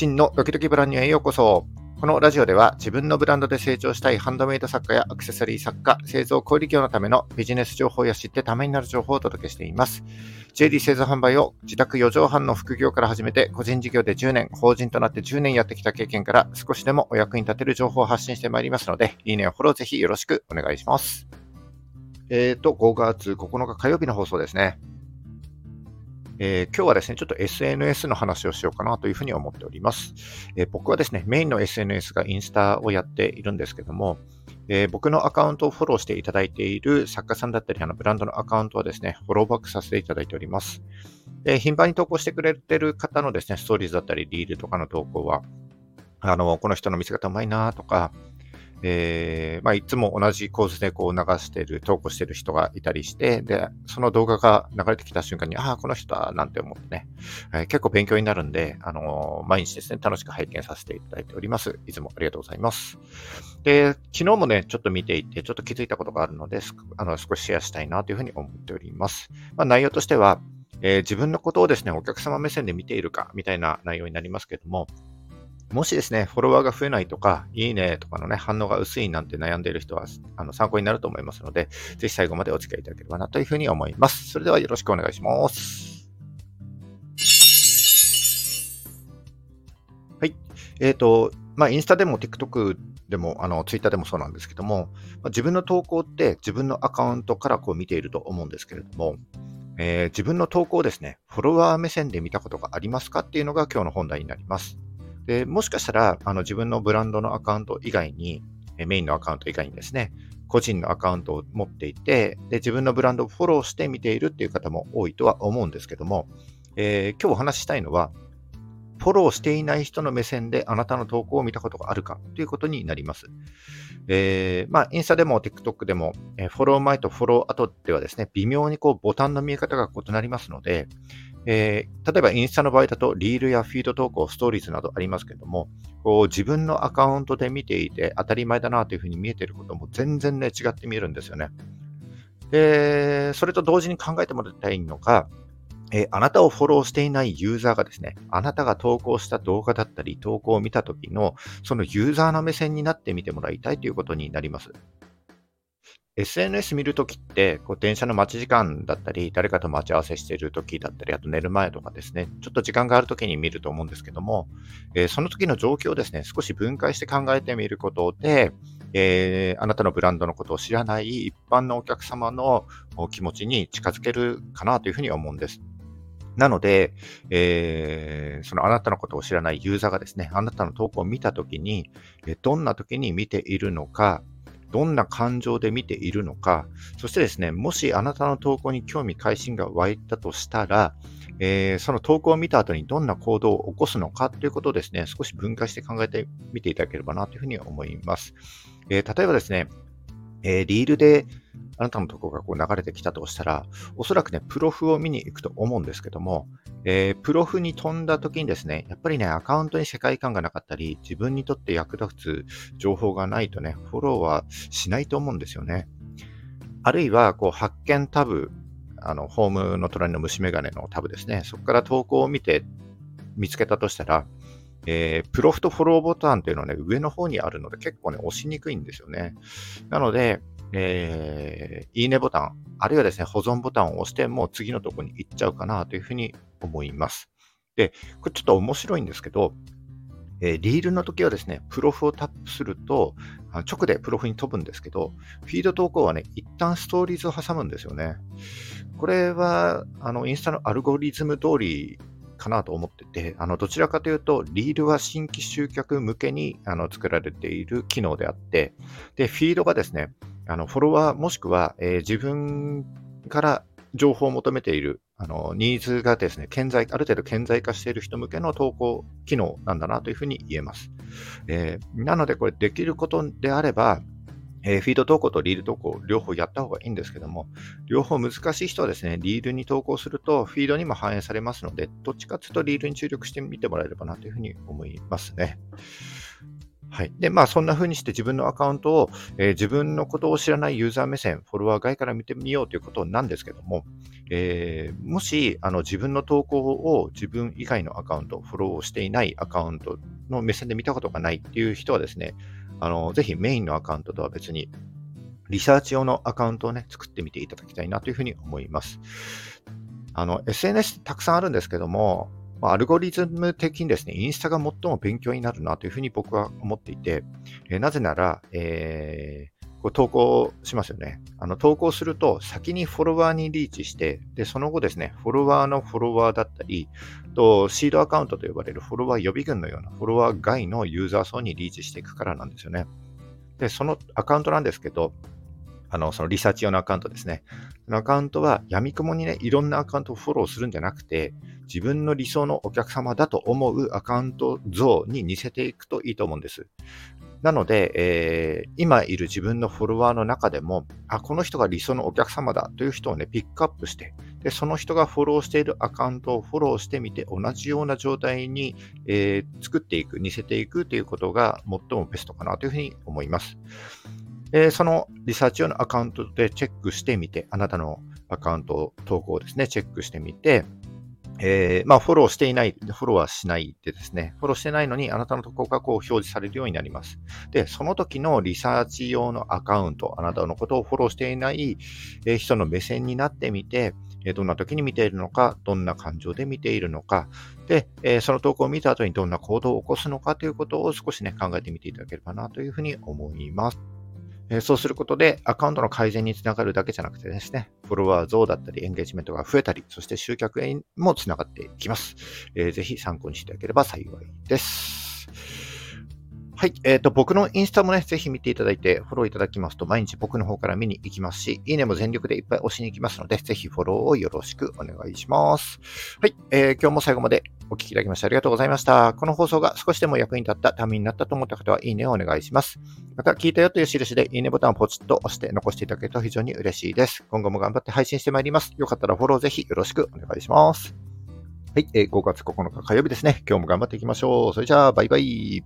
真のドキドキブランニュへようこそ。このラジオでは自分のブランドで成長したいハンドメイド作家やアクセサリー作家、製造小売業のためのビジネス情報や知ってためになる情報をお届けしています。JD 製造販売を自宅4畳半の副業から始めて個人事業で10年、法人となって10年やってきた経験から少しでもお役に立てる情報を発信してまいりますので、いいねをフォローぜひよろしくお願いします。えっ、ー、と、5月9日火曜日の放送ですね。えー、今日はですね、ちょっと SNS の話をしようかなというふうに思っております。えー、僕はですね、メインの SNS がインスタをやっているんですけども、えー、僕のアカウントをフォローしていただいている作家さんだったり、あのブランドのアカウントはですね、フォローバックさせていただいております。で頻繁に投稿してくれてる方のですね、ストーリーズだったり、リールとかの投稿は、あの、この人の見せ方うまいなとか、えー、まあ、いつも同じ構図でこう流してる、投稿してる人がいたりして、で、その動画が流れてきた瞬間に、ああ、この人だ、なんて思ってね、えー、結構勉強になるんで、あのー、毎日ですね、楽しく拝見させていただいております。いつもありがとうございます。で、昨日もね、ちょっと見ていて、ちょっと気づいたことがあるので、あの、少しシェアしたいなというふうに思っております。まあ、内容としては、えー、自分のことをですね、お客様目線で見ているか、みたいな内容になりますけども、もしですね、フォロワーが増えないとか、いいねとかのね、反応が薄いなんて悩んでいる人は、あの参考になると思いますので、ぜひ最後までお付き合いいただければなというふうに思います。それではよろしくお願いします。はい。えっ、ー、と、まあ、インスタでも TikTok でも、あの、Twitter でもそうなんですけども、まあ、自分の投稿って自分のアカウントからこう見ていると思うんですけれども、えー、自分の投稿をですね、フォロワー目線で見たことがありますかっていうのが今日の本題になります。でもしかしたら、あの自分のブランドのアカウント以外に、メインのアカウント以外にですね、個人のアカウントを持っていて、で自分のブランドをフォローして見ているっていう方も多いとは思うんですけども、えー、今日お話ししたいのは、フォローしていない人の目線であなたの投稿を見たことがあるかということになります。えー、まあ、インスタでも TikTok でも、えー、フォロー前とフォロー後ではですね、微妙にこうボタンの見え方が異なりますので、えー、例えばインスタの場合だと、リールやフィード投稿、ストーリーズなどありますけども、こう自分のアカウントで見ていて当たり前だなというふうに見えていることも全然ね、違って見えるんですよね。で、それと同時に考えてもらいたいのが、えー、あなたをフォローしていないユーザーがですね、あなたが投稿した動画だったり、投稿を見たときの、そのユーザーの目線になって見てもらいたいということになります。SNS 見るときって、こう電車の待ち時間だったり、誰かと待ち合わせしているときだったり、あと寝る前とかですね、ちょっと時間があるときに見ると思うんですけども、えー、その時の状況をですね、少し分解して考えてみることで、えー、あなたのブランドのことを知らない一般のお客様の気持ちに近づけるかなというふうに思うんです。なので、えー、そのあなたのことを知らないユーザーがですね、あなたの投稿を見たときに、どんなときに見ているのか、どんな感情で見ているのか、そしてですね、もしあなたの投稿に興味関心が湧いたとしたら、えー、その投稿を見た後にどんな行動を起こすのかということをですね、少し分解して考えてみていただければなというふうに思います。えー、例えばですね、えー、リールであなたのとこがこう流れてきたとしたら、おそらくね、プロフを見に行くと思うんですけども、えー、プロフに飛んだ時にですね、やっぱりね、アカウントに世界観がなかったり、自分にとって役立つ情報がないとね、フォローはしないと思うんですよね。あるいは、こう、発見タブ、あの、ホームの隣の虫眼鏡のタブですね、そこから投稿を見て見つけたとしたら、えー、プロフとフォローボタンっていうのはね、上の方にあるので結構ね、押しにくいんですよね。なので、えー、いいねボタン、あるいはですね、保存ボタンを押して、も次のとこに行っちゃうかなというふうに思います。で、これちょっと面白いんですけど、えー、リールの時はですね、プロフをタップすると、直でプロフに飛ぶんですけど、フィード投稿はね、一旦ストーリーズを挟むんですよね。これは、あの、インスタのアルゴリズム通りかなと思ってて、あのどちらかというと、リールは新規集客向けにあの作られている機能であって、で、フィードがですね、あのフォロワーもしくは、えー、自分から情報を求めているあのニーズがですね、顕在、ある程度顕在化している人向けの投稿機能なんだなというふうに言えます。えー、なので、これできることであれば、えー、フィード投稿とリール投稿、両方やった方がいいんですけども、両方難しい人はですね、リールに投稿すると、フィードにも反映されますので、どっちかというとリールに注力してみてもらえればなというふうに思いますね。はい。で、まあ、そんな風にして自分のアカウントを、えー、自分のことを知らないユーザー目線、フォロワー外から見てみようということなんですけども、えー、もし、あの、自分の投稿を自分以外のアカウント、フォローをしていないアカウントの目線で見たことがないっていう人はですね、あの、ぜひメインのアカウントとは別に、リサーチ用のアカウントをね、作ってみていただきたいなというふうに思います。あの、SNS たくさんあるんですけども、まアルゴリズム的にですね、インスタが最も勉強になるなというふうに僕は思っていて、え、なぜなら、えー、こう投稿しますよね。あの投稿すると先にフォロワーにリーチして、で、その後ですね、フォロワーのフォロワーだったり、とシードアカウントと呼ばれるフォロワー予備軍のようなフォロワー外のユーザー層にリーチしていくからなんですよね。で、そのアカウントなんですけど、あの、そのリサーチ用のアカウントですね。そのアカウントは闇雲にね、いろんなアカウントをフォローするんじゃなくて、自分の理想のお客様だと思うアカウント像に似せていくといいと思うんです。なので、えー、今いる自分のフォロワーの中でも、あ、この人が理想のお客様だという人をね、ピックアップして、で、その人がフォローしているアカウントをフォローしてみて、同じような状態に、えー、作っていく、似せていくということが最もベストかなというふうに思います。えそのリサーチ用のアカウントでチェックしてみて、あなたのアカウント投稿をですね、チェックしてみて、えー、まあ、フォローしていない、フォローはしないでですね、フォローしてないのにあなたの投稿がこう表示されるようになります。で、その時のリサーチ用のアカウント、あなたのことをフォローしていない人の目線になってみて、どんな時に見ているのか、どんな感情で見ているのか、で、その投稿を見た後にどんな行動を起こすのかということを少しね、考えてみていただければなというふうに思います。えそうすることでアカウントの改善につながるだけじゃなくてですね、フォロワー増だったり、エンゲージメントが増えたり、そして集客にもつながっていきます。えー、ぜひ参考にしていただければ幸いです。はい。えっ、ー、と、僕のインスタもね、ぜひ見ていただいて、フォローいただきますと、毎日僕の方から見に行きますし、いいねも全力でいっぱい押しに行きますので、ぜひフォローをよろしくお願いします。はい。えー、今日も最後までお聞きいただきましてありがとうございました。この放送が少しでも役に立ったためになったと思った方は、いいねをお願いします。また、聞いたよという印で、いいねボタンをポチッと押して残していただけると非常に嬉しいです。今後も頑張って配信してまいります。よかったらフォローぜひよろしくお願いします。はい。えー、5月9日火曜日ですね。今日も頑張っていきましょう。それじゃあ、バイバイ。